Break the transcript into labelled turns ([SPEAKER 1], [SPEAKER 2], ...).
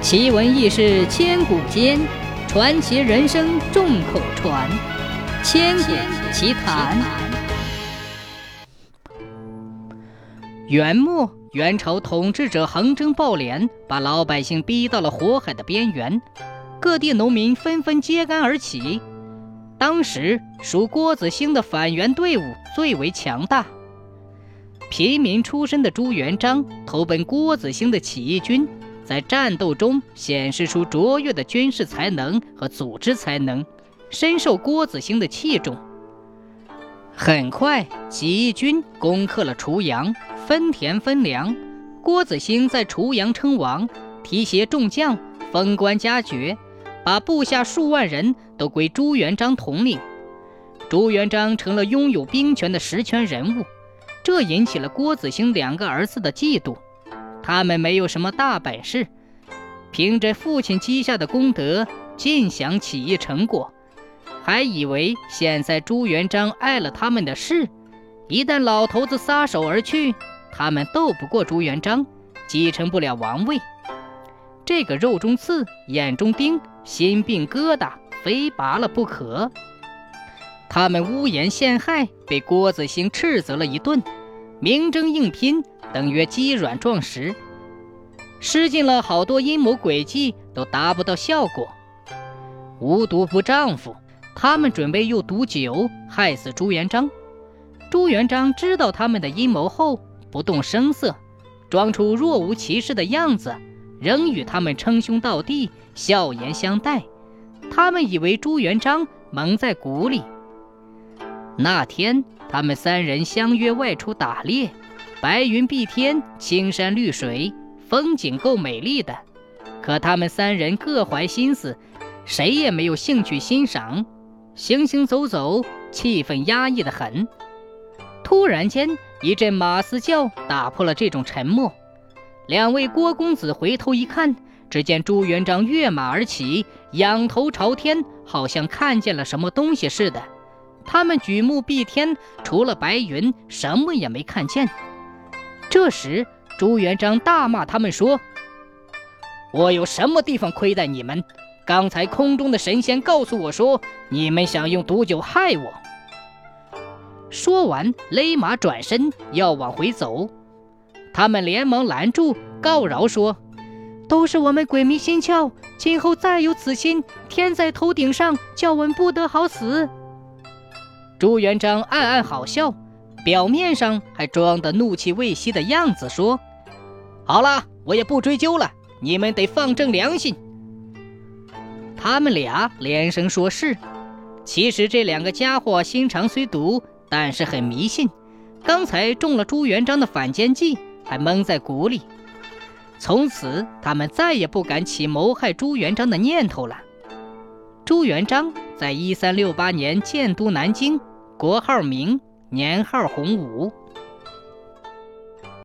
[SPEAKER 1] 奇闻异事千古间，传奇人生众口传。千古奇谈。元末，元朝统治者横征暴敛，把老百姓逼到了火海的边缘，各地农民纷纷揭竿而起。当时，属郭子兴的反元队伍最为强大。平民出身的朱元璋投奔郭子兴的起义军。在战斗中显示出卓越的军事才能和组织才能，深受郭子兴的器重。很快，起义军攻克了滁阳，分田分粮。郭子兴在滁阳称王，提携众将，封官加爵，把部下数万人都归朱元璋统领。朱元璋成了拥有兵权的实权人物，这引起了郭子兴两个儿子的嫉妒。他们没有什么大本事，凭着父亲积下的功德尽享起义成果，还以为现在朱元璋碍了他们的事，一旦老头子撒手而去，他们斗不过朱元璋，继承不了王位。这个肉中刺、眼中钉、心病疙瘩，非拔了不可。他们诬言陷害，被郭子兴斥责了一顿，明争硬拼。等于鸡软撞石，施尽了好多阴谋诡计，都达不到效果。无毒不丈夫，他们准备用毒酒害死朱元璋。朱元璋知道他们的阴谋后，不动声色，装出若无其事的样子，仍与他们称兄道弟，笑颜相待。他们以为朱元璋蒙在鼓里。那天，他们三人相约外出打猎。白云蔽天，青山绿水，风景够美丽的。可他们三人各怀心思，谁也没有兴趣欣赏。行行走走，气氛压抑的很。突然间，一阵马嘶叫打破了这种沉默。两位郭公子回头一看，只见朱元璋跃马而起，仰头朝天，好像看见了什么东西似的。他们举目蔽天，除了白云，什么也没看见。这时，朱元璋大骂他们说：“我有什么地方亏待你们？刚才空中的神仙告诉我说，你们想用毒酒害我。”说完，勒马转身要往回走，他们连忙拦住，告饶说：“都是我们鬼迷心窍，今后再有此心，天在头顶上，叫我们不得好死。”朱元璋暗暗好笑。表面上还装得怒气未息的样子，说：“好了，我也不追究了，你们得放正良心。”他们俩连声说是。其实这两个家伙心肠虽毒，但是很迷信。刚才中了朱元璋的反间计，还蒙在鼓里。从此，他们再也不敢起谋害朱元璋的念头了。朱元璋在一三六八年建都南京，国号明。年号洪武，